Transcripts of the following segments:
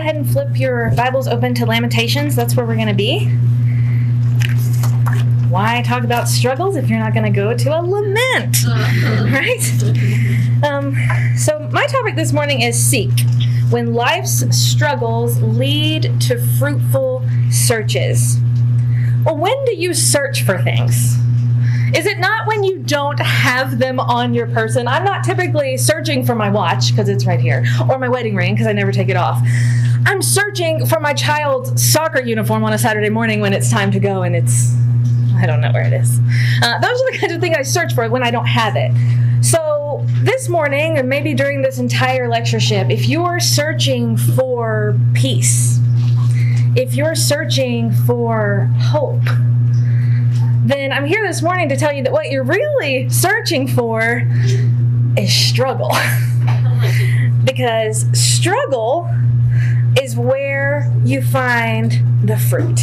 ahead and flip your Bibles open to Lamentations. That's where we're going to be. Why talk about struggles if you're not going to go to a lament? right? Um, so, my topic this morning is seek. When life's struggles lead to fruitful searches. Well, when do you search for things? Is it not when you don't have them on your person? I'm not typically searching for my watch because it's right here, or my wedding ring because I never take it off. I'm searching for my child's soccer uniform on a Saturday morning when it's time to go and it's, I don't know where it is. Uh, those are the kinds of things I search for when I don't have it. So this morning, and maybe during this entire lectureship, if you're searching for peace, if you're searching for hope, then I'm here this morning to tell you that what you're really searching for is struggle. because struggle is where you find the fruit.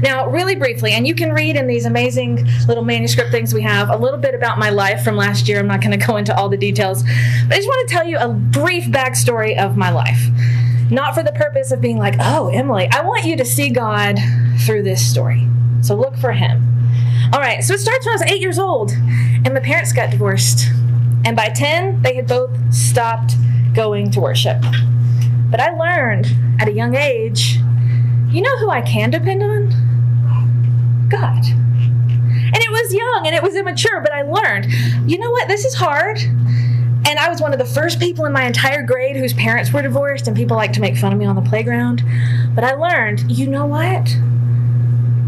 Now, really briefly, and you can read in these amazing little manuscript things we have a little bit about my life from last year. I'm not going to go into all the details, but I just want to tell you a brief backstory of my life. Not for the purpose of being like, oh, Emily, I want you to see God through this story. So look for him. All right, so it starts when I was eight years old, and my parents got divorced. And by 10, they had both stopped going to worship. But I learned at a young age you know who I can depend on? God. And it was young and it was immature, but I learned you know what? This is hard. And I was one of the first people in my entire grade whose parents were divorced, and people like to make fun of me on the playground. But I learned, you know what?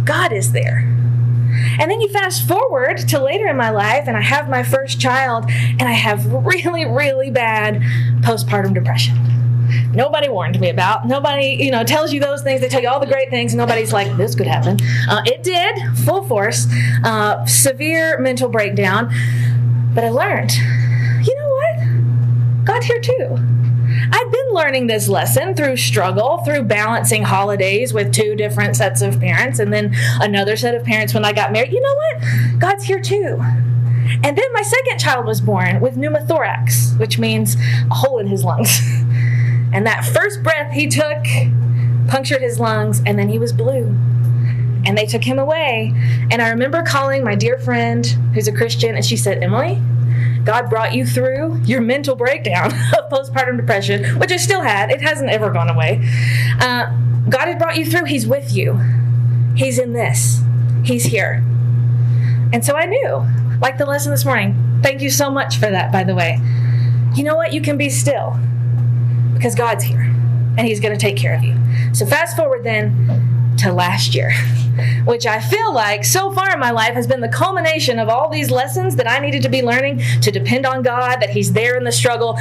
God is there. And then you fast forward to later in my life, and I have my first child, and I have really, really bad postpartum depression. Nobody warned me about. Nobody, you know, tells you those things. They tell you all the great things, nobody's like, "This could happen." Uh, it did, full force, uh, severe mental breakdown. But I learned, you know what? God's here too. I've been learning this lesson through struggle, through balancing holidays with two different sets of parents, and then another set of parents when I got married. You know what? God's here too. And then my second child was born with pneumothorax, which means a hole in his lungs. and that first breath he took punctured his lungs, and then he was blue. And they took him away. And I remember calling my dear friend who's a Christian, and she said, Emily, God brought you through your mental breakdown of postpartum depression, which I still had. It hasn't ever gone away. Uh, God has brought you through. He's with you. He's in this. He's here. And so I knew, like the lesson this morning. Thank you so much for that, by the way. You know what? You can be still because God's here and He's going to take care of you. So, fast forward then to last year. which I feel like so far in my life has been the culmination of all these lessons that I needed to be learning to depend on God, that He's there in the struggle.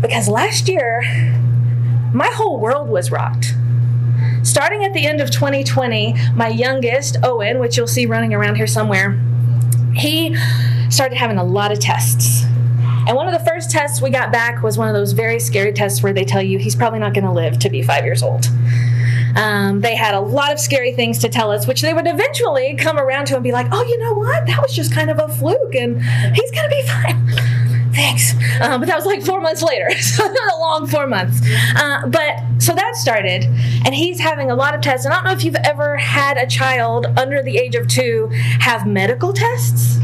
Because last year, my whole world was rocked. Starting at the end of 2020, my youngest, Owen, which you'll see running around here somewhere, he started having a lot of tests. And one of the first tests we got back was one of those very scary tests where they tell you he's probably not going to live to be five years old. Um, they had a lot of scary things to tell us, which they would eventually come around to and be like, oh, you know what? That was just kind of a fluke, and he's going to be fine. Thanks. Um, but that was like four months later. so not a long four months. Uh, but so that started, and he's having a lot of tests. And I don't know if you've ever had a child under the age of two have medical tests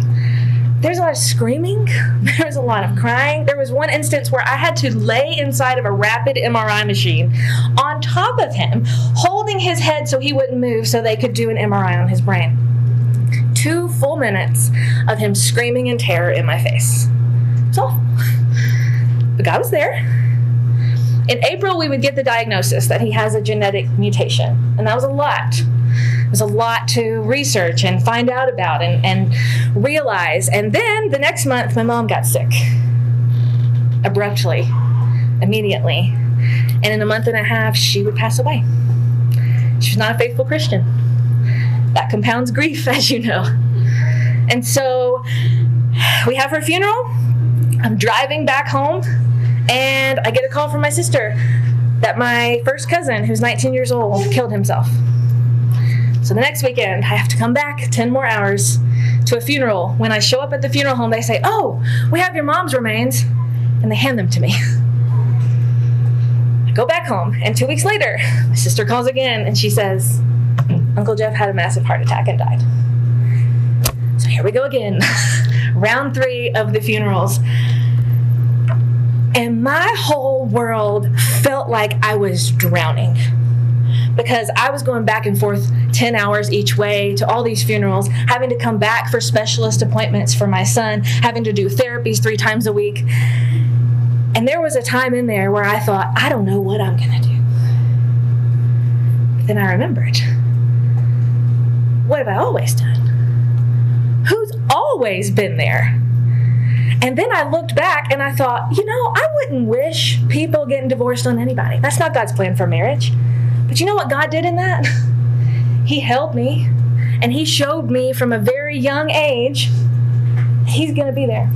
there's a lot of screaming, There was a lot of crying. There was one instance where I had to lay inside of a rapid MRI machine on top of him, holding his head so he wouldn't move so they could do an MRI on his brain. Two full minutes of him screaming in terror in my face. So, the guy was there. In April, we would get the diagnosis that he has a genetic mutation, and that was a lot was a lot to research and find out about and, and realize. And then the next month, my mom got sick abruptly, immediately. And in a month and a half, she would pass away. She was not a faithful Christian. That compounds grief, as you know. And so we have her funeral. I'm driving back home, and I get a call from my sister that my first cousin, who's 19 years old, killed himself. So the next weekend, I have to come back 10 more hours to a funeral. When I show up at the funeral home, they say, Oh, we have your mom's remains, and they hand them to me. I go back home, and two weeks later, my sister calls again and she says, Uncle Jeff had a massive heart attack and died. So here we go again. Round three of the funerals. And my whole world felt like I was drowning because I was going back and forth 10 hours each way to all these funerals, having to come back for specialist appointments for my son, having to do therapies three times a week. And there was a time in there where I thought, I don't know what I'm going to do. Then I remembered what have I always done? Who's always been there? And then I looked back and I thought, you know, I wouldn't wish people getting divorced on anybody. That's not God's plan for marriage. But you know what God did in that? He held me and He showed me from a very young age He's going to be there.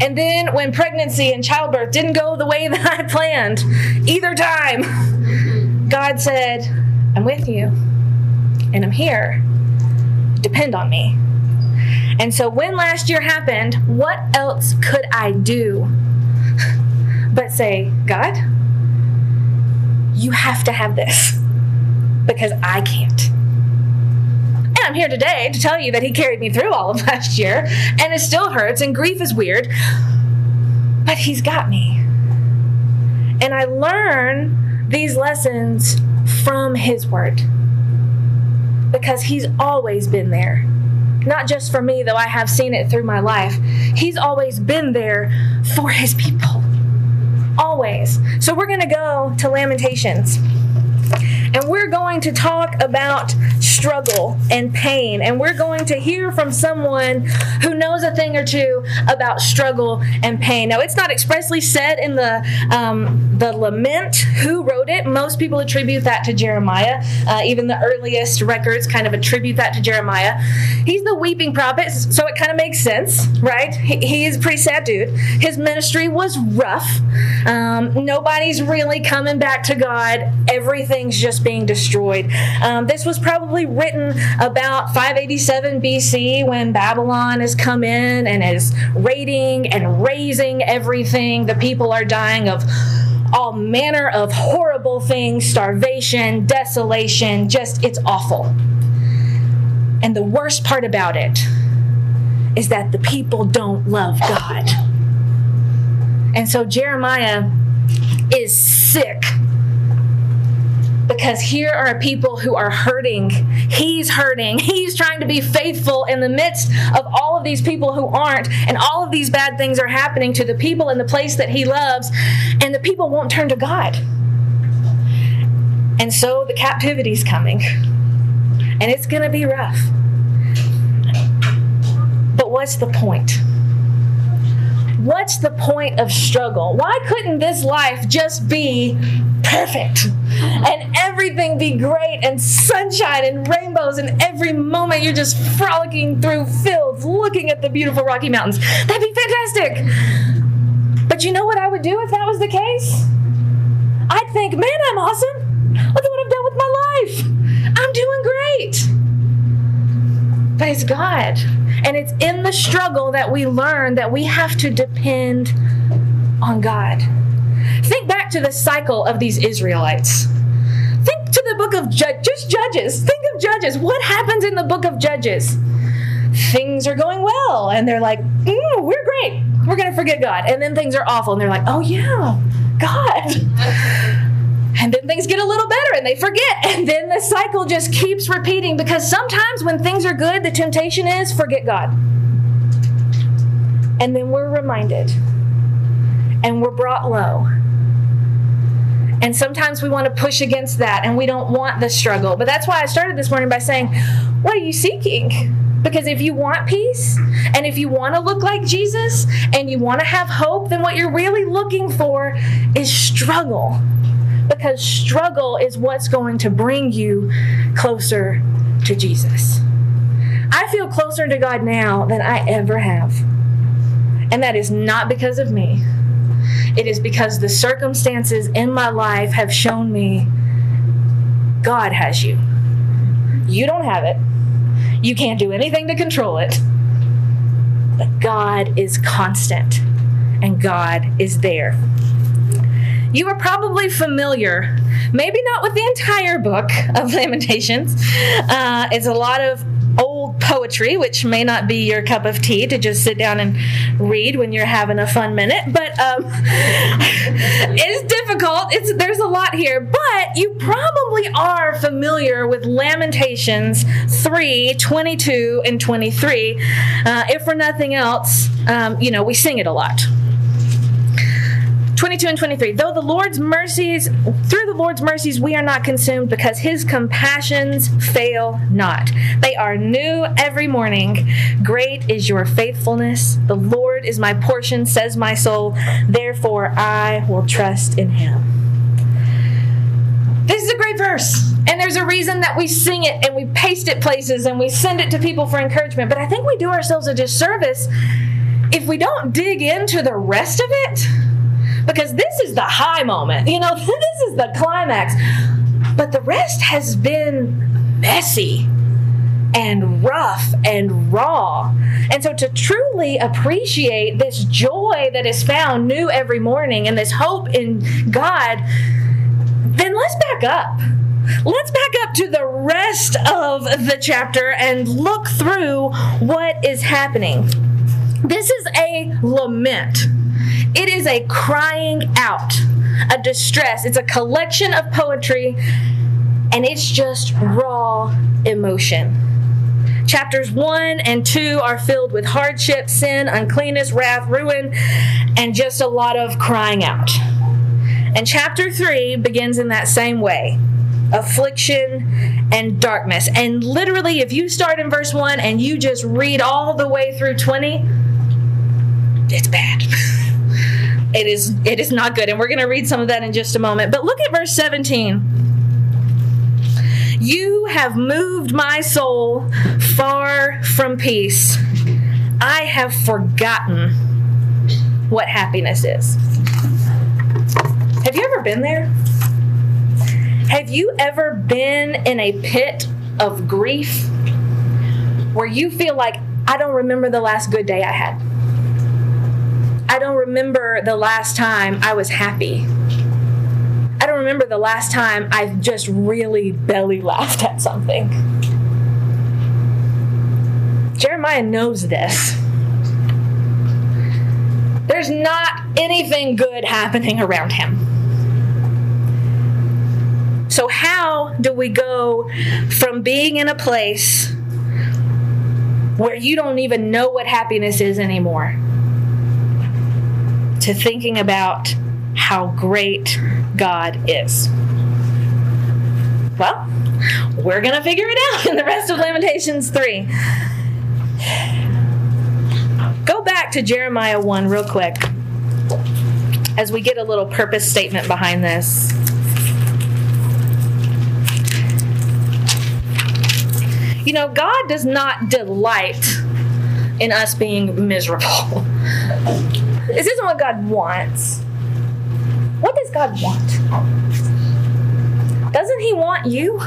And then when pregnancy and childbirth didn't go the way that I planned either time, God said, I'm with you and I'm here. Depend on me. And so when last year happened, what else could I do but say, God, you have to have this because I can't. And I'm here today to tell you that He carried me through all of last year, and it still hurts, and grief is weird, but He's got me. And I learn these lessons from His Word because He's always been there. Not just for me, though I have seen it through my life. He's always been there for His people. Always. So we're going to go to Lamentations. And we're going to talk about struggle and pain. And we're going to hear from someone who knows a thing or two about struggle and pain. Now, it's not expressly said in the, um, the lament who wrote it. Most people attribute that to Jeremiah. Uh, even the earliest records kind of attribute that to Jeremiah. He's the weeping prophet, so it kind of makes sense, right? He, he is a pretty sad dude. His ministry was rough. Um, nobody's really coming back to God. Everything's just being destroyed. Um, this was probably written about 587 BC when Babylon has come in and is raiding and razing everything. The people are dying of all manner of horrible things starvation, desolation, just it's awful. And the worst part about it is that the people don't love God. And so Jeremiah is sick because here are people who are hurting. He's hurting. He's trying to be faithful in the midst of all of these people who aren't, and all of these bad things are happening to the people in the place that he loves, and the people won't turn to God. And so the captivity's coming, and it's going to be rough. But what's the point? What's the point of struggle? Why couldn't this life just be perfect and everything be great and sunshine and rainbows and every moment you're just frolicking through fields looking at the beautiful Rocky Mountains? That'd be fantastic. But you know what I would do if that was the case? I'd think, man, I'm awesome. Look at what I've done with my life. I'm doing great. But it's God. And it's in the struggle that we learn that we have to depend on God. Think back to the cycle of these Israelites. Think to the book of Judges, just Judges. Think of Judges. What happens in the book of Judges? Things are going well, and they're like, mm, we're great. We're going to forget God. And then things are awful, and they're like, oh, yeah, God. And then things get a little better and they forget. And then the cycle just keeps repeating because sometimes when things are good, the temptation is forget God. And then we're reminded and we're brought low. And sometimes we want to push against that and we don't want the struggle. But that's why I started this morning by saying, What are you seeking? Because if you want peace and if you want to look like Jesus and you want to have hope, then what you're really looking for is struggle because struggle is what's going to bring you closer to Jesus. I feel closer to God now than I ever have. And that is not because of me. It is because the circumstances in my life have shown me God has you. You don't have it. You can't do anything to control it. But God is constant and God is there. You are probably familiar, maybe not with the entire book of Lamentations. Uh, it's a lot of old poetry, which may not be your cup of tea to just sit down and read when you're having a fun minute, but um, it's difficult. It's there's a lot here, but you probably are familiar with Lamentations 3, 22, and 23. Uh, if for nothing else, um, you know, we sing it a lot. 22 and 23 though the lord's mercies through the lord's mercies we are not consumed because his compassions fail not. They are new every morning. Great is your faithfulness. The lord is my portion says my soul. Therefore i will trust in him. This is a great verse and there's a reason that we sing it and we paste it places and we send it to people for encouragement. But i think we do ourselves a disservice if we don't dig into the rest of it because this is the high moment. You know, this is the climax. But the rest has been messy and rough and raw. And so to truly appreciate this joy that is found new every morning and this hope in God, then let's back up. Let's back up to the rest of the chapter and look through what is happening. This is a lament. It is a crying out, a distress. It's a collection of poetry, and it's just raw emotion. Chapters 1 and 2 are filled with hardship, sin, uncleanness, wrath, ruin, and just a lot of crying out. And chapter 3 begins in that same way affliction and darkness. And literally, if you start in verse 1 and you just read all the way through 20, it's bad. it is it is not good and we're going to read some of that in just a moment but look at verse 17 you have moved my soul far from peace. I have forgotten what happiness is. Have you ever been there? Have you ever been in a pit of grief where you feel like i don't remember the last good day i had I don't remember the last time I was happy. I don't remember the last time I just really belly laughed at something. Jeremiah knows this. There's not anything good happening around him. So, how do we go from being in a place where you don't even know what happiness is anymore? To thinking about how great God is. Well, we're going to figure it out in the rest of Lamentations 3. Go back to Jeremiah 1 real quick as we get a little purpose statement behind this. You know, God does not delight in us being miserable. This isn't what God wants. What does God want? Doesn't He want you?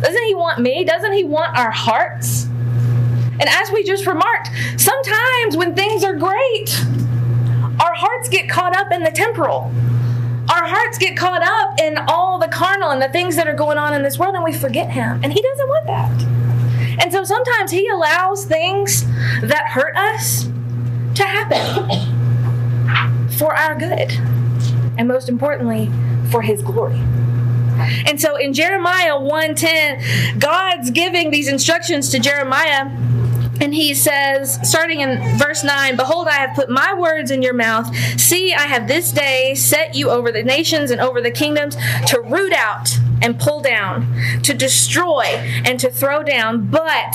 Doesn't He want me? Doesn't He want our hearts? And as we just remarked, sometimes when things are great, our hearts get caught up in the temporal. Our hearts get caught up in all the carnal and the things that are going on in this world, and we forget Him. And He doesn't want that. And so sometimes He allows things that hurt us to happen for our good. And most importantly, for his glory. And so in Jeremiah 1:10, God's giving these instructions to Jeremiah and he says, starting in verse 9, Behold, I have put my words in your mouth. See, I have this day set you over the nations and over the kingdoms to root out and pull down, to destroy and to throw down, but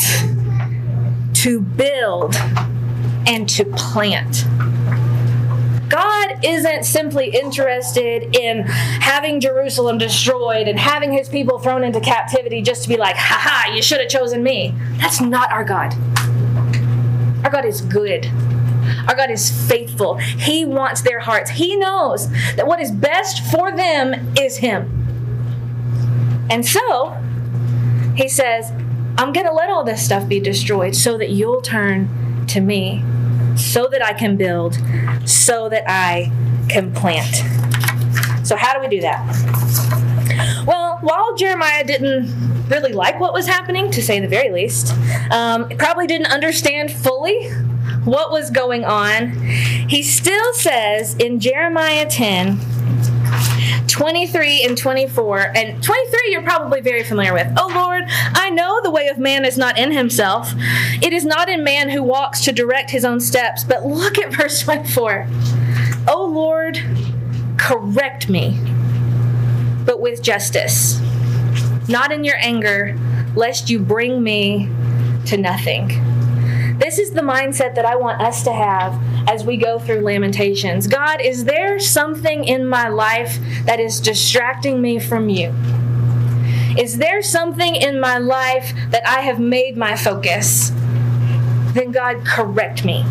to build and to plant. God isn't simply interested in having Jerusalem destroyed and having his people thrown into captivity just to be like, ha ha, you should have chosen me. That's not our God. Our God is good. Our God is faithful. He wants their hearts. He knows that what is best for them is Him. And so, He says, I'm going to let all this stuff be destroyed so that you'll turn to me so that I can build, so that I can plant. So, how do we do that? Well, while Jeremiah didn't really like what was happening, to say the very least, um, probably didn't understand fully what was going on, he still says in Jeremiah 10, 23 and 24. And 23 you're probably very familiar with. Oh Lord, I know the way of man is not in himself. It is not in man who walks to direct his own steps. But look at verse 24. Oh Lord, correct me, but with justice, not in your anger, lest you bring me to nothing. This is the mindset that I want us to have as we go through Lamentations. God, is there something in my life that is distracting me from you? Is there something in my life that I have made my focus? Then God, correct me.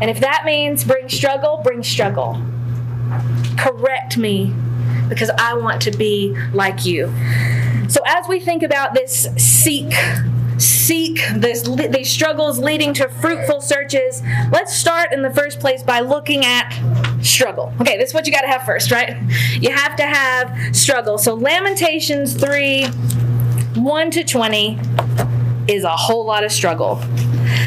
And if that means bring struggle, bring struggle. Correct me because I want to be like you. So as we think about this seek seek this, these struggles leading to fruitful searches, let's start in the first place by looking at struggle. Okay, this is what you got to have first, right? You have to have struggle. So Lamentations 3 1 to 20 is a whole lot of struggle.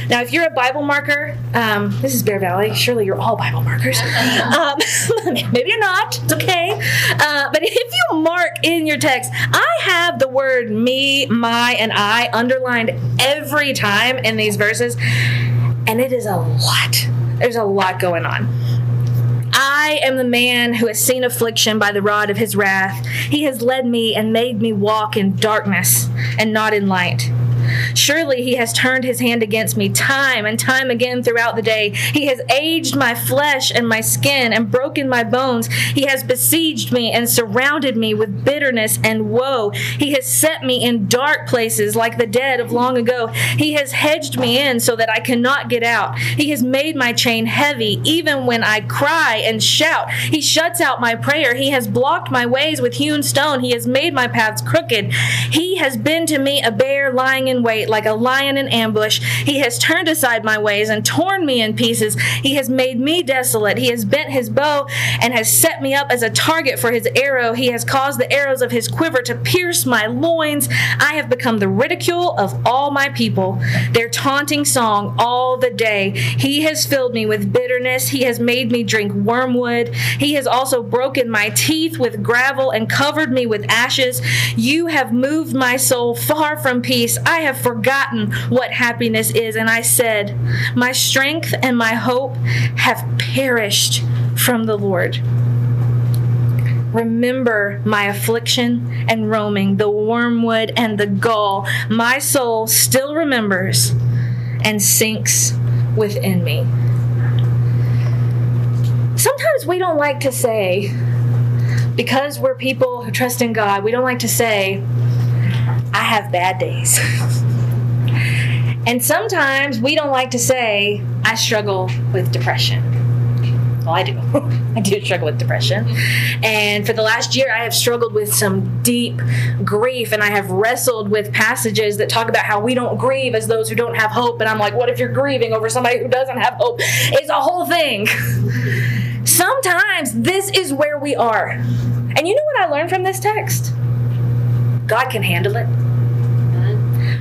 Now, if you're a Bible marker, um, this is Bear Valley. Surely you're all Bible markers. Um, maybe you're not. It's okay. Uh, but if you mark in your text, I have the word me, my, and I underlined every time in these verses, and it is a lot. There's a lot going on. I am the man who has seen affliction by the rod of his wrath. He has led me and made me walk in darkness and not in light. Surely he has turned his hand against me time and time again throughout the day. He has aged my flesh and my skin and broken my bones. He has besieged me and surrounded me with bitterness and woe. He has set me in dark places like the dead of long ago. He has hedged me in so that I cannot get out. He has made my chain heavy even when I cry and shout. He shuts out my prayer. He has blocked my ways with hewn stone. He has made my paths crooked. He has been to me a bear lying in wait like a lion in ambush. He has turned aside my ways and torn me in pieces. He has made me desolate. He has bent his bow and has set me up as a target for his arrow. He has caused the arrows of his quiver to pierce my loins. I have become the ridicule of all my people, their taunting song all the day. He has filled me with bitterness. He has made me drink wormwood. He has also broken my teeth with gravel and covered me with ashes. You have moved my soul far from peace. I have forgotten what happiness is. And I said, My strength and my hope have perished from the Lord. Remember my affliction and roaming, the wormwood and the gall. My soul still remembers and sinks within me. Sometimes we don't like to say, because we're people who trust in God, we don't like to say, I have bad days. And sometimes we don't like to say, I struggle with depression. Well, I do. I do struggle with depression. And for the last year, I have struggled with some deep grief, and I have wrestled with passages that talk about how we don't grieve as those who don't have hope. And I'm like, what if you're grieving over somebody who doesn't have hope? It's a whole thing. Sometimes this is where we are. And you know what I learned from this text? God can handle it.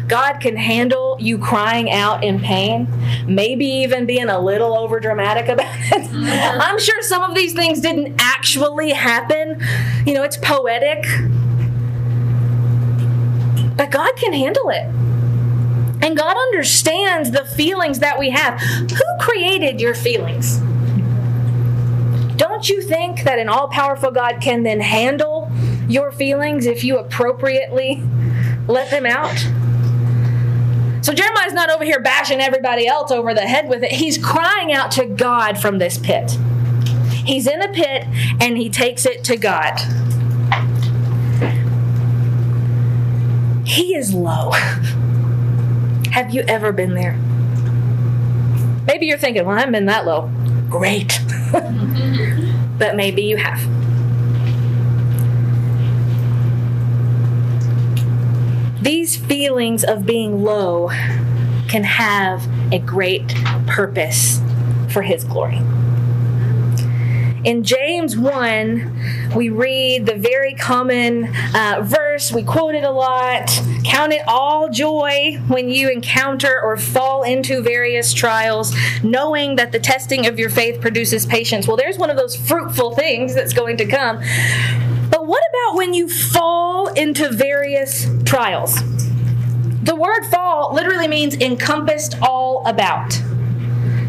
God can handle you crying out in pain, maybe even being a little over dramatic about it. Uh-huh. I'm sure some of these things didn't actually happen. You know, it's poetic. But God can handle it. And God understands the feelings that we have. Who created your feelings? Don't you think that an all powerful God can then handle your feelings if you appropriately let them out? So Jeremiah's not over here bashing everybody else over the head with it. He's crying out to God from this pit. He's in a pit and he takes it to God. He is low. Have you ever been there? Maybe you're thinking, well, I haven't been that low. Great. but maybe you have. These feelings of being low can have a great purpose for His glory. in James 1, we read the very common uh, verse, we quote it a lot Count it all joy when you encounter or fall into various trials, knowing that the testing of your faith produces patience. Well, there's one of those fruitful things that's going to come. About when you fall into various trials? The word fall literally means encompassed all about.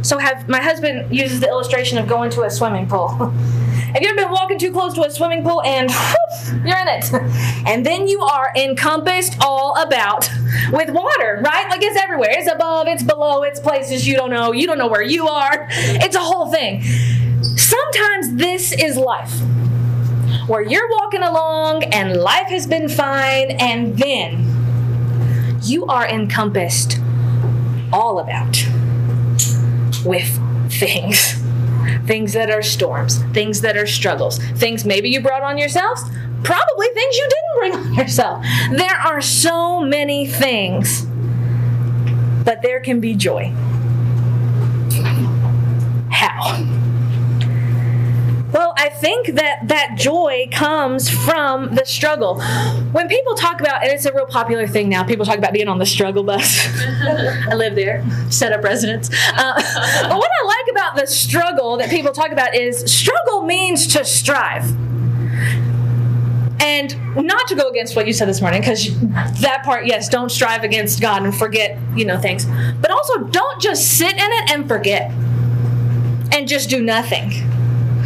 So have my husband uses the illustration of going to a swimming pool. have you ever been walking too close to a swimming pool and whoop, you're in it? And then you are encompassed all about with water, right? Like it's everywhere. It's above, it's below, it's places you don't know. You don't know where you are. It's a whole thing. Sometimes this is life. Where you're walking along and life has been fine, and then you are encompassed all about with things. Things that are storms, things that are struggles, things maybe you brought on yourselves, probably things you didn't bring on yourself. There are so many things, but there can be joy. How? Well, I think that that joy comes from the struggle. When people talk about, and it's a real popular thing now, people talk about being on the struggle bus. I live there, set up residence. Uh, but what I like about the struggle that people talk about is struggle means to strive. And not to go against what you said this morning, because that part, yes, don't strive against God and forget, you know, things. But also, don't just sit in it and forget and just do nothing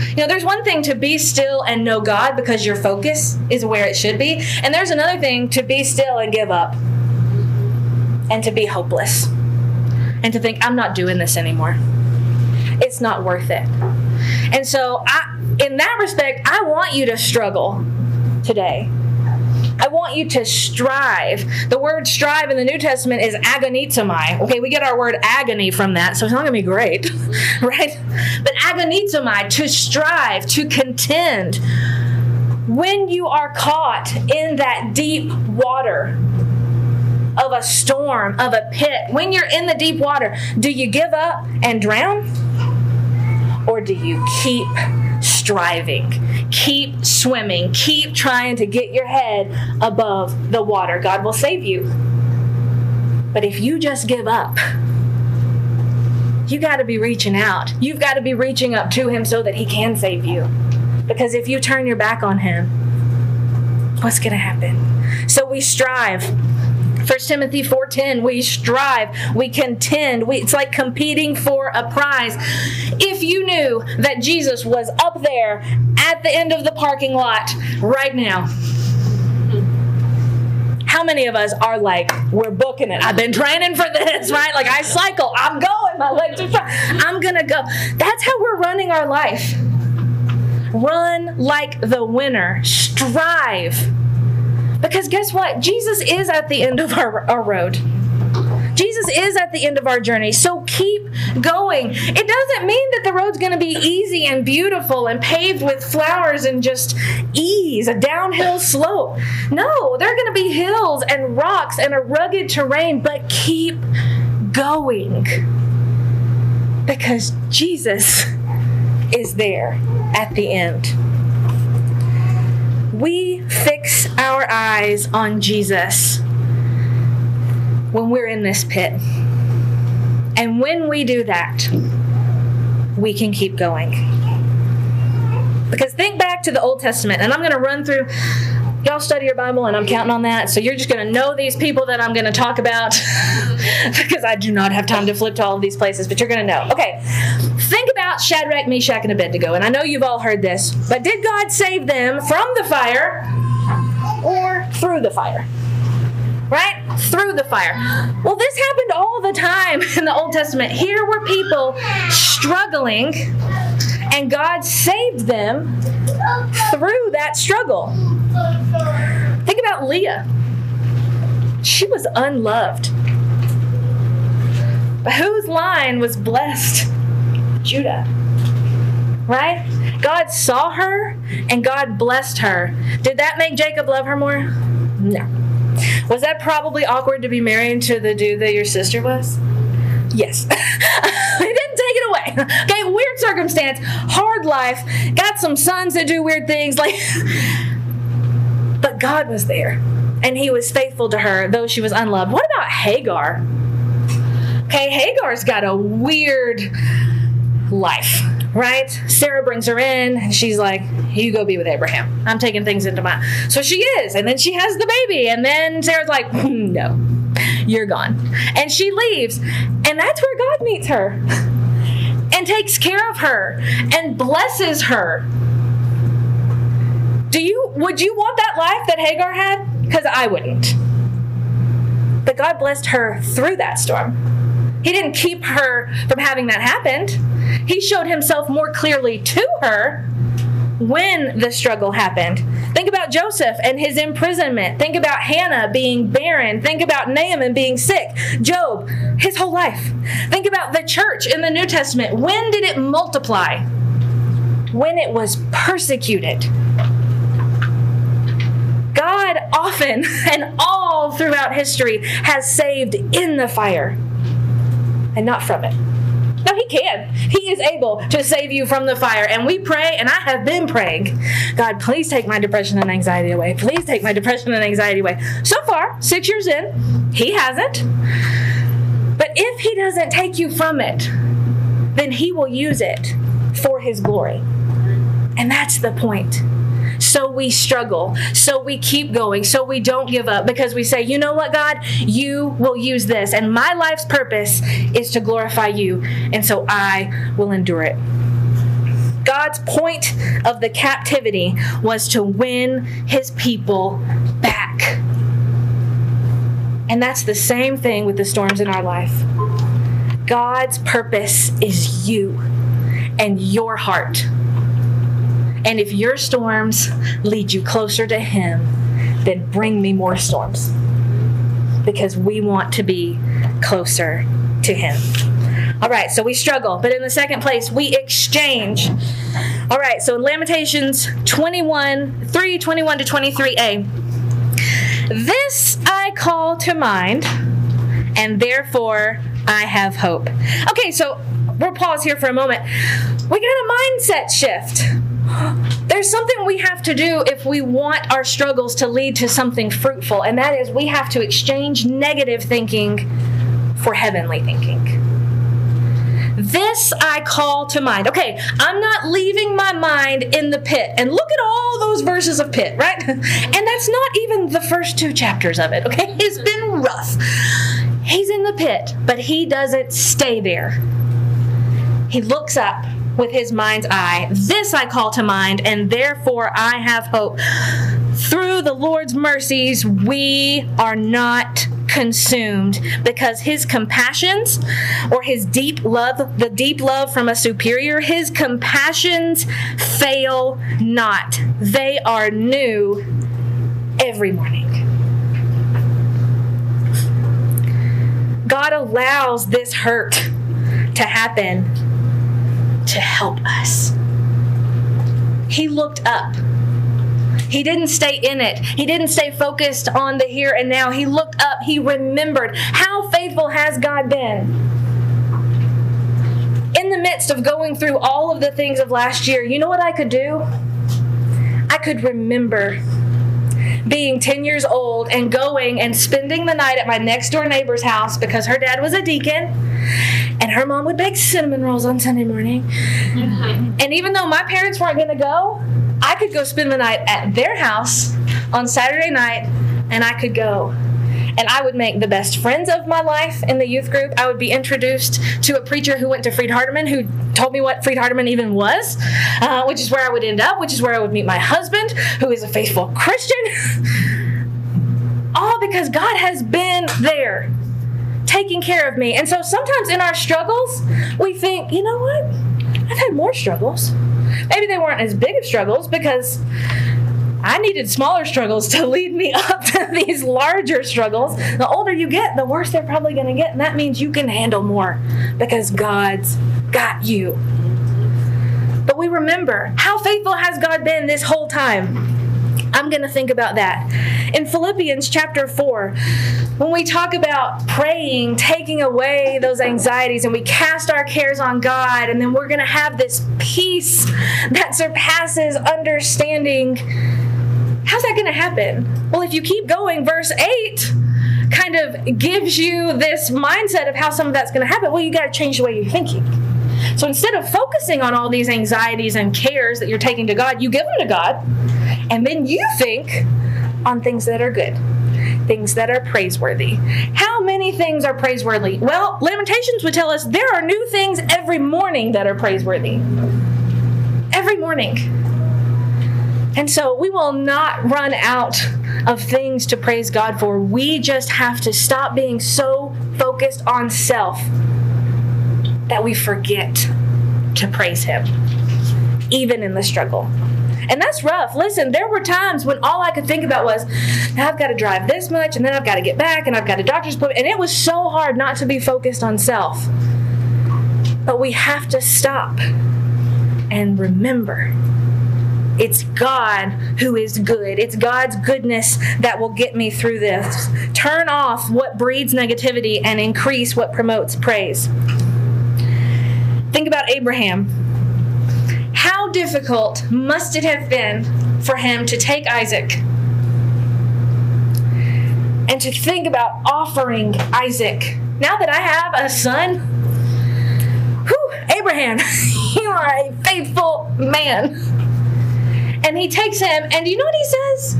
you know, there's one thing to be still and know God because your focus is where it should be. And there's another thing to be still and give up and to be hopeless and to think, I'm not doing this anymore. It's not worth it. And so, I, in that respect, I want you to struggle today. I want you to strive. The word strive in the New Testament is agonizomai. Okay, we get our word agony from that, so it's not going to be great, right? But agonizomai, to strive, to contend. When you are caught in that deep water, of a storm, of a pit, when you're in the deep water, do you give up and drown? Or do you keep striving. Keep swimming. Keep trying to get your head above the water. God will save you. But if you just give up, you got to be reaching out. You've got to be reaching up to Him so that He can save you. Because if you turn your back on Him, what's going to happen? So we strive 1 Timothy 4:10 we strive, we contend. We, it's like competing for a prize. If you knew that Jesus was up there at the end of the parking lot right now, how many of us are like, we're booking it? I've been training for this, right? Like I cycle, I'm going, my legs are. I'm gonna go. That's how we're running our life. Run like the winner. Strive because guess what? Jesus is at the end of our, our road. Jesus is at the end of our journey. So keep going. It doesn't mean that the road's going to be easy and beautiful and paved with flowers and just ease, a downhill slope. No, there are going to be hills and rocks and a rugged terrain, but keep going. Because Jesus is there at the end we fix our eyes on Jesus when we're in this pit. And when we do that, we can keep going. Because think back to the Old Testament, and I'm going to run through. Y'all study your Bible, and I'm counting on that. So you're just going to know these people that I'm going to talk about because I do not have time to flip to all of these places, but you're going to know. Okay, think about Shadrach, Meshach, and Abednego. And I know you've all heard this, but did God save them from the fire through the fire? Right? Through the fire. Well, this happened all the time in the Old Testament. Here were people struggling, and God saved them through that struggle. Think about Leah. She was unloved. But whose line was blessed? Judah. Right? God saw her and God blessed her. Did that make Jacob love her more? No. Was that probably awkward to be married to the dude that your sister was? Yes. he didn't take it away. Okay, weird circumstance, hard life, got some sons that do weird things. Like, but God was there and he was faithful to her, though she was unloved. What about Hagar? Okay, Hagar's got a weird life, right? Sarah brings her in and she's like, You go be with Abraham. I'm taking things into my. So she is. And then she has the baby. And then Sarah's like, hmm, No, you're gone. And she leaves. And that's where God meets her and takes care of her and blesses her. Do you would you want that life that Hagar had? Because I wouldn't. But God blessed her through that storm. He didn't keep her from having that happen. He showed himself more clearly to her when the struggle happened. Think about Joseph and his imprisonment. Think about Hannah being barren. Think about Naaman being sick. Job, his whole life. Think about the church in the New Testament. When did it multiply? When it was persecuted. God often and all throughout history has saved in the fire and not from it. No, He can. He is able to save you from the fire. And we pray, and I have been praying God, please take my depression and anxiety away. Please take my depression and anxiety away. So far, six years in, He hasn't. But if He doesn't take you from it, then He will use it for His glory. And that's the point. So we struggle. So we keep going. So we don't give up because we say, you know what, God, you will use this. And my life's purpose is to glorify you. And so I will endure it. God's point of the captivity was to win his people back. And that's the same thing with the storms in our life. God's purpose is you and your heart. And if your storms lead you closer to Him, then bring me more storms. Because we want to be closer to Him. All right, so we struggle. But in the second place, we exchange. All right, so in Lamentations 21, 3 21 to 23a, this I call to mind, and therefore I have hope. Okay, so we'll pause here for a moment. We got a mindset shift there's something we have to do if we want our struggles to lead to something fruitful, and that is we have to exchange negative thinking for heavenly thinking. This I call to mind. Okay, I'm not leaving my mind in the pit. And look at all those verses of pit, right? And that's not even the first two chapters of it, okay? It's been rough. He's in the pit, but he doesn't stay there. He looks up with his mind's eye. This I call to mind, and therefore I have hope. Through the Lord's mercies, we are not consumed because his compassions or his deep love, the deep love from a superior, his compassions fail not. They are new every morning. God allows this hurt to happen to help us. He looked up. He didn't stay in it. He didn't stay focused on the here and now. He looked up. He remembered. How faithful has God been? In the midst of going through all of the things of last year, you know what I could do? I could remember being 10 years old and going and spending the night at my next door neighbor's house because her dad was a deacon and her mom would bake cinnamon rolls on Sunday morning. And even though my parents weren't going to go, I could go spend the night at their house on Saturday night and I could go and I would make the best friends of my life in the youth group. I would be introduced to a preacher who went to Freed Hardeman, who told me what Freed Hardeman even was, uh, which is where I would end up, which is where I would meet my husband, who is a faithful Christian. All because God has been there taking care of me. And so sometimes in our struggles, we think, you know what? I've had more struggles. Maybe they weren't as big of struggles because I needed smaller struggles to lead me up to these larger struggles. The older you get, the worse they're probably going to get. And that means you can handle more because God's got you. But we remember how faithful has God been this whole time? I'm going to think about that. In Philippians chapter 4, when we talk about praying, taking away those anxieties, and we cast our cares on God, and then we're going to have this peace that surpasses understanding. How's that going to happen? Well, if you keep going, verse 8 kind of gives you this mindset of how some of that's going to happen. Well, you got to change the way you're thinking. So instead of focusing on all these anxieties and cares that you're taking to God, you give them to God, and then you think on things that are good, things that are praiseworthy. How many things are praiseworthy? Well, Lamentations would tell us there are new things every morning that are praiseworthy. Every morning. And so we will not run out of things to praise God for. We just have to stop being so focused on self that we forget to praise Him, even in the struggle. And that's rough. Listen, there were times when all I could think about was, I've got to drive this much, and then I've got to get back, and I've got a doctor's appointment. And it was so hard not to be focused on self. But we have to stop and remember it's God who is good. It's God's goodness that will get me through this. Turn off what breeds negativity and increase what promotes praise. Think about Abraham. Difficult must it have been for him to take Isaac and to think about offering Isaac? Now that I have a son, whew, Abraham, you are a faithful man. And he takes him, and you know what he says?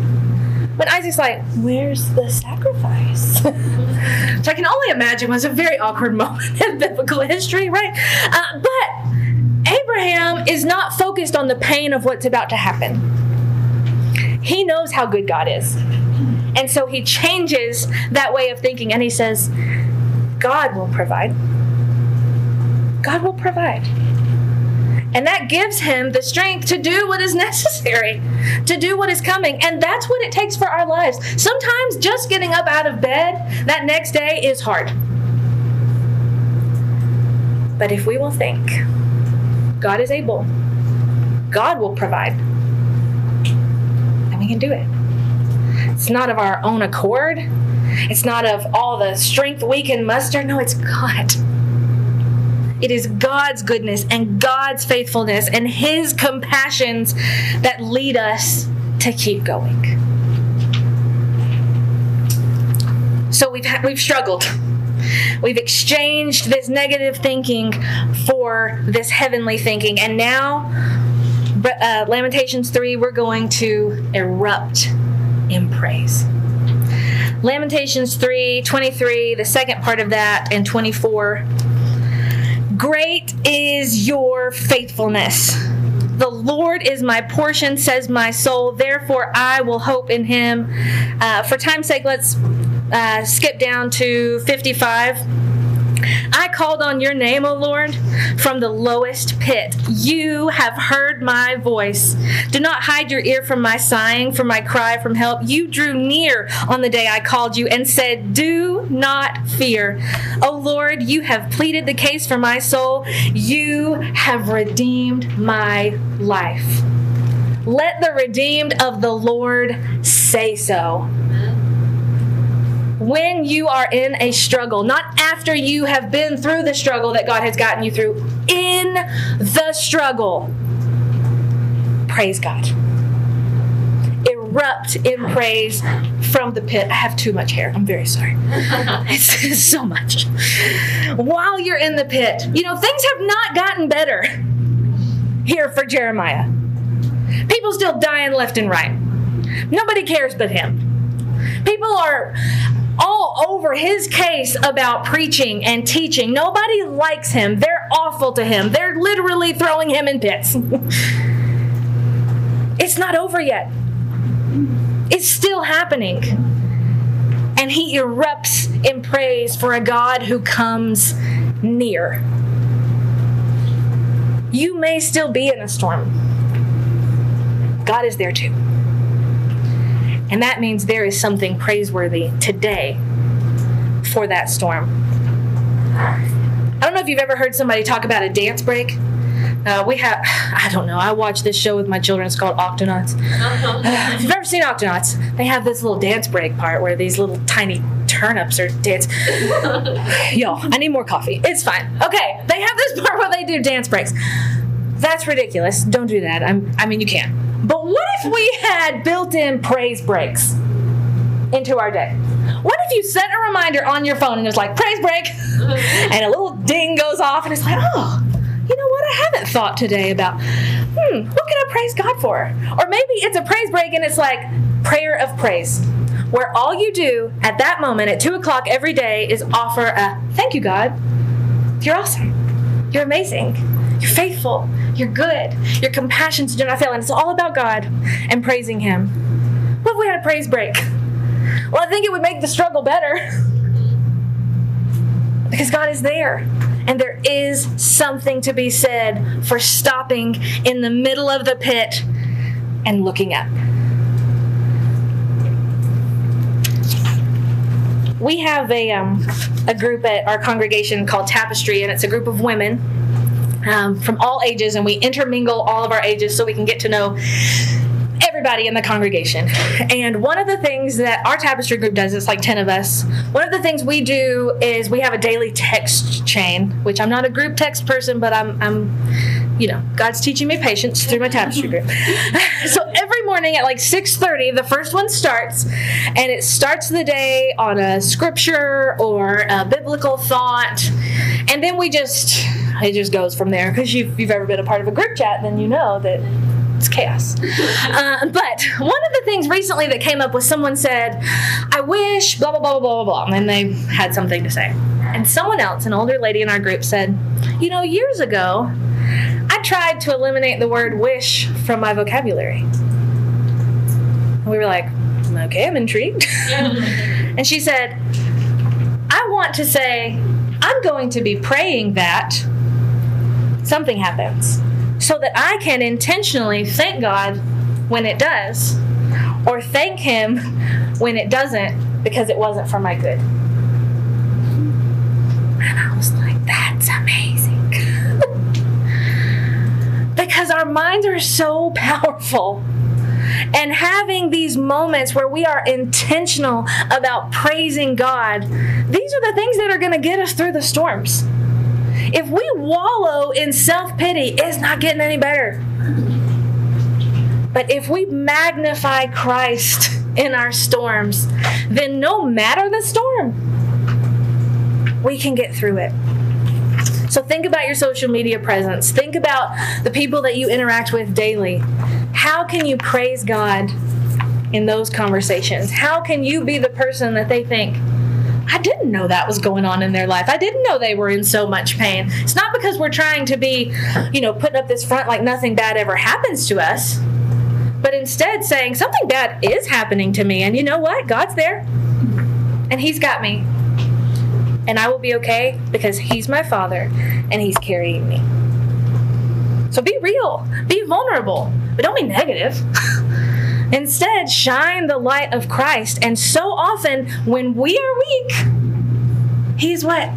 When Isaac's like, Where's the sacrifice? so I can only imagine was a very awkward moment in biblical history, right? Uh, but Abraham is not focused on the pain of what's about to happen. He knows how good God is. And so he changes that way of thinking and he says, God will provide. God will provide. And that gives him the strength to do what is necessary, to do what is coming. And that's what it takes for our lives. Sometimes just getting up out of bed that next day is hard. But if we will think, God is able, God will provide, And we can do it. It's not of our own accord. It's not of all the strength we can muster. No, it's God. It is God's goodness and God's faithfulness and His compassions that lead us to keep going. So we've we've struggled. We've exchanged this negative thinking for this heavenly thinking, and now, uh, Lamentations three, we're going to erupt in praise. Lamentations 3 23, the second part of that, and 24 Great is your faithfulness. The Lord is my portion, says my soul. Therefore, I will hope in him. Uh, for time's sake, let's uh, skip down to 55. I called on your name, O Lord, from the lowest pit. You have heard my voice. Do not hide your ear from my sighing, from my cry from help. You drew near on the day I called you and said, Do not fear. O Lord, you have pleaded the case for my soul. You have redeemed my life. Let the redeemed of the Lord say so when you are in a struggle, not after you have been through the struggle that God has gotten you through, in the struggle, praise God. Erupt in praise from the pit. I have too much hair. I'm very sorry. it's so much. While you're in the pit, you know, things have not gotten better here for Jeremiah. People still dying left and right. Nobody cares but him. People are all over his case about preaching and teaching. Nobody likes him. They're awful to him. They're literally throwing him in pits. it's not over yet, it's still happening. And he erupts in praise for a God who comes near. You may still be in a storm. God is there too. And that means there is something praiseworthy today for that storm. I don't know if you've ever heard somebody talk about a dance break, Uh, we have, I don't know, I watch this show with my children. It's called Octonauts. if you've ever seen Octonauts, they have this little dance break part where these little tiny turnips are dance. Y'all, I need more coffee. It's fine. Okay, they have this part where they do dance breaks. That's ridiculous. Don't do that. I'm, I mean, you can. But what if we had built in praise breaks into our day? What if you set a reminder on your phone and it's like, praise break? and a little ding goes off and it's like, oh, you know what? I haven't thought today about, hmm, what can I praise God for? Or maybe it's a praise break and it's like prayer of praise, where all you do at that moment at two o'clock every day is offer a thank you, God. You're awesome. You're amazing. You're faithful. You're good. Your compassions do not fail. And it's all about God and praising Him. What if we had a praise break? Well, I think it would make the struggle better. because God is there. And there is something to be said for stopping in the middle of the pit and looking up. We have a, um, a group at our congregation called Tapestry, and it's a group of women um, from all ages, and we intermingle all of our ages so we can get to know everybody in the congregation. And one of the things that our tapestry group does, it's like 10 of us, one of the things we do is we have a daily text chain, which I'm not a group text person, but I'm, I'm you know, God's teaching me patience through my tapestry group. so every morning at like 6:30, the first one starts, and it starts the day on a scripture or a biblical thought, and then we just it just goes from there. Because you've, you've ever been a part of a group chat, then you know that it's chaos. Uh, but one of the things recently that came up was someone said, I wish, blah, blah, blah, blah, blah, blah. And then they had something to say. And someone else, an older lady in our group, said, You know, years ago, I tried to eliminate the word wish from my vocabulary. And we were like, Okay, I'm intrigued. and she said, I want to say, I'm going to be praying that something happens so that I can intentionally thank God when it does or thank Him when it doesn't because it wasn't for my good. And I was like, that's amazing. because our minds are so powerful. And having these moments where we are intentional about praising God, these are the things that are going to get us through the storms. If we wallow in self pity, it's not getting any better. But if we magnify Christ in our storms, then no matter the storm, we can get through it. So think about your social media presence. Think about the people that you interact with daily. How can you praise God in those conversations? How can you be the person that they think, I didn't know that was going on in their life. I didn't know they were in so much pain. It's not because we're trying to be, you know, putting up this front like nothing bad ever happens to us, but instead saying something bad is happening to me. And you know what? God's there, and He's got me. And I will be okay because He's my Father and He's carrying me. So be real, be vulnerable, but don't be negative. Instead, shine the light of Christ. And so often, when we are weak, He's what?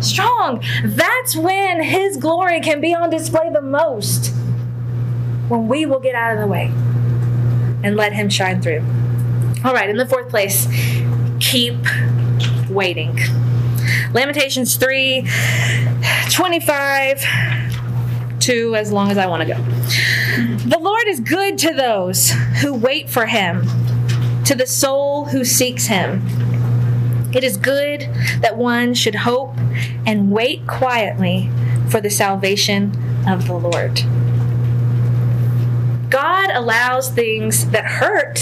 Strong. That's when His glory can be on display the most. When we will get out of the way and let Him shine through. All right, in the fourth place, keep waiting. Lamentations 3 25 to as long as I want to go. The Lord is good to those who wait for him, to the soul who seeks him. It is good that one should hope and wait quietly for the salvation of the Lord. God allows things that hurt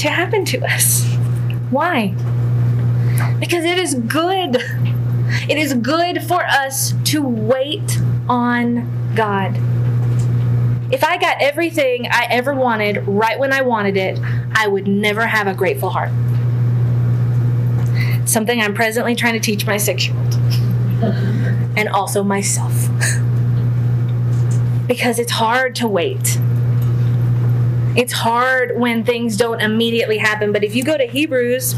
to happen to us. Why? Because it is good. It is good for us to wait on God. If I got everything I ever wanted right when I wanted it, I would never have a grateful heart. Something I'm presently trying to teach my six year old and also myself. because it's hard to wait. It's hard when things don't immediately happen. But if you go to Hebrews,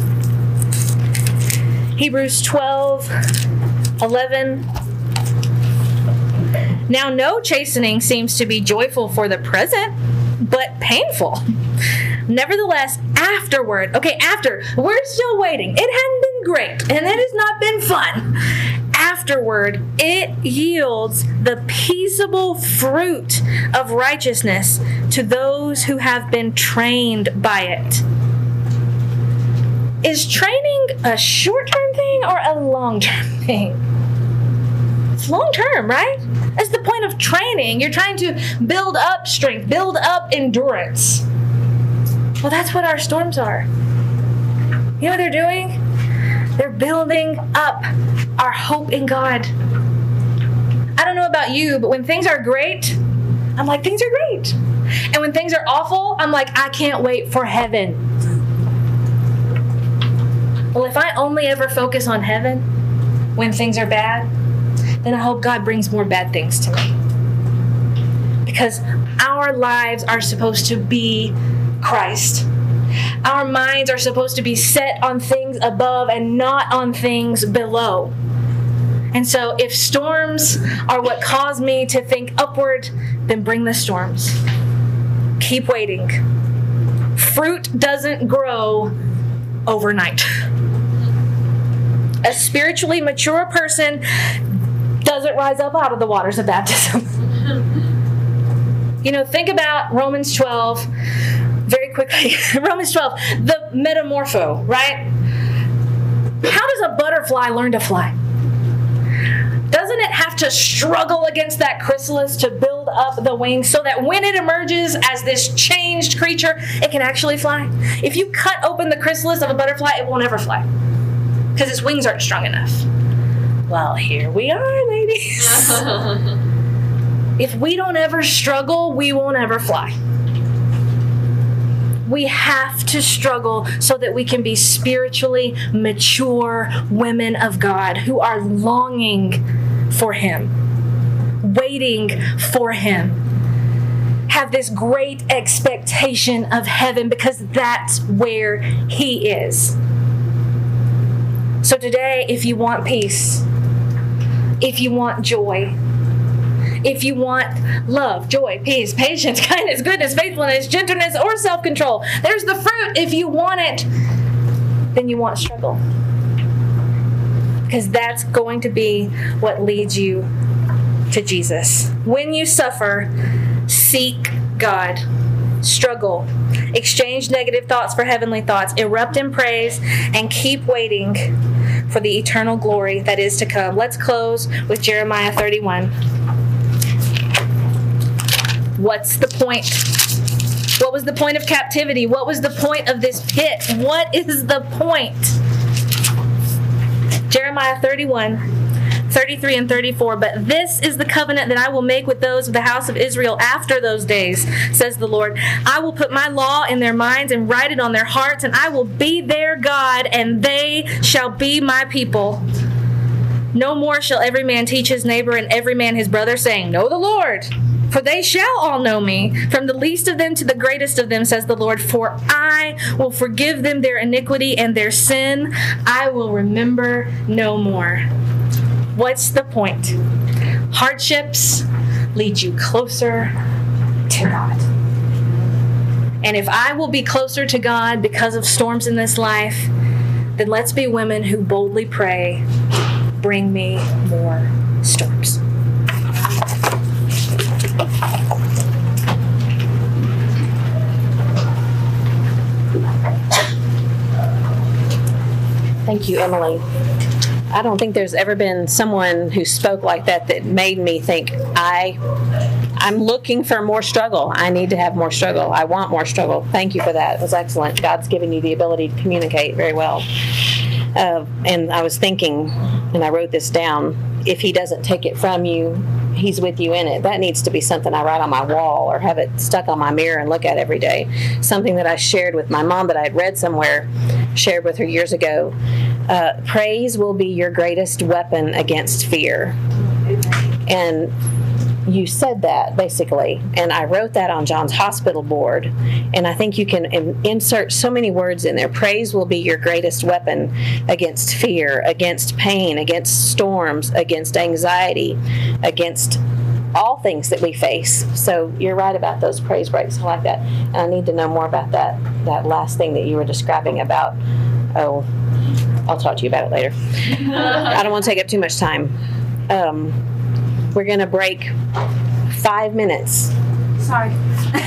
Hebrews 12, 11, Now, no chastening seems to be joyful for the present, but painful. Nevertheless, afterward, okay, after, we're still waiting. It hadn't been great and it has not been fun. Afterward, it yields the peaceable fruit of righteousness to those who have been trained by it. Is training a short term thing or a long term thing? It's long term, right? That's the point of training. You're trying to build up strength, build up endurance. Well, that's what our storms are. You know what they're doing? They're building up our hope in God. I don't know about you, but when things are great, I'm like, things are great. And when things are awful, I'm like, I can't wait for heaven. Well, if I only ever focus on heaven when things are bad, then I hope God brings more bad things to me. Because our lives are supposed to be Christ. Our minds are supposed to be set on things above and not on things below. And so, if storms are what cause me to think upward, then bring the storms. Keep waiting. Fruit doesn't grow overnight. A spiritually mature person doesn't rise up out of the waters of baptism. you know, think about Romans 12 very quickly. Romans 12, the metamorpho, right? How does a butterfly learn to fly? Doesn't it have to struggle against that chrysalis to build up the wings so that when it emerges as this changed creature, it can actually fly? If you cut open the chrysalis of a butterfly, it will never fly because its wings aren't strong enough. Well, here we are, ladies. if we don't ever struggle, we won't ever fly. We have to struggle so that we can be spiritually mature women of God who are longing for Him, waiting for Him have this great expectation of heaven because that's where He is. So, today, if you want peace, if you want joy, if you want love, joy, peace, patience, kindness, goodness, faithfulness, gentleness, or self control, there's the fruit. If you want it, then you want struggle. Because that's going to be what leads you to Jesus. When you suffer, seek God. Struggle. Exchange negative thoughts for heavenly thoughts. Erupt in praise and keep waiting for the eternal glory that is to come. Let's close with Jeremiah 31. What's the point? What was the point of captivity? What was the point of this pit? What is the point? Jeremiah 31. 33 and 34. But this is the covenant that I will make with those of the house of Israel after those days, says the Lord. I will put my law in their minds and write it on their hearts, and I will be their God, and they shall be my people. No more shall every man teach his neighbor and every man his brother, saying, Know the Lord. For they shall all know me, from the least of them to the greatest of them, says the Lord. For I will forgive them their iniquity and their sin I will remember no more. What's the point? Hardships lead you closer to God. And if I will be closer to God because of storms in this life, then let's be women who boldly pray, Bring me more storms. Thank you, Emily. I don't think there's ever been someone who spoke like that that made me think I I'm looking for more struggle. I need to have more struggle. I want more struggle. Thank you for that. It was excellent. God's given you the ability to communicate very well. Uh, and I was thinking, and I wrote this down if He doesn't take it from you, He's with you in it. That needs to be something I write on my wall or have it stuck on my mirror and look at every day. Something that I shared with my mom that I had read somewhere, shared with her years ago. Uh, praise will be your greatest weapon against fear. And you said that basically and i wrote that on john's hospital board and i think you can insert so many words in there praise will be your greatest weapon against fear against pain against storms against anxiety against all things that we face. So you're right about those praise breaks. I like that. And I need to know more about that that last thing that you were describing about. Oh, I'll talk to you about it later. I don't want to take up too much time. Um, we're gonna break five minutes. Sorry.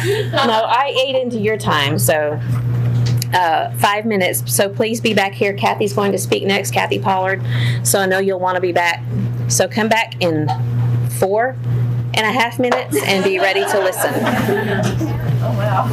No, I ate into your time, so uh, five minutes. So please be back here. Kathy's going to speak next, Kathy Pollard. So I know you'll want to be back. So come back in four and a half minutes and be ready to listen. Oh, wow.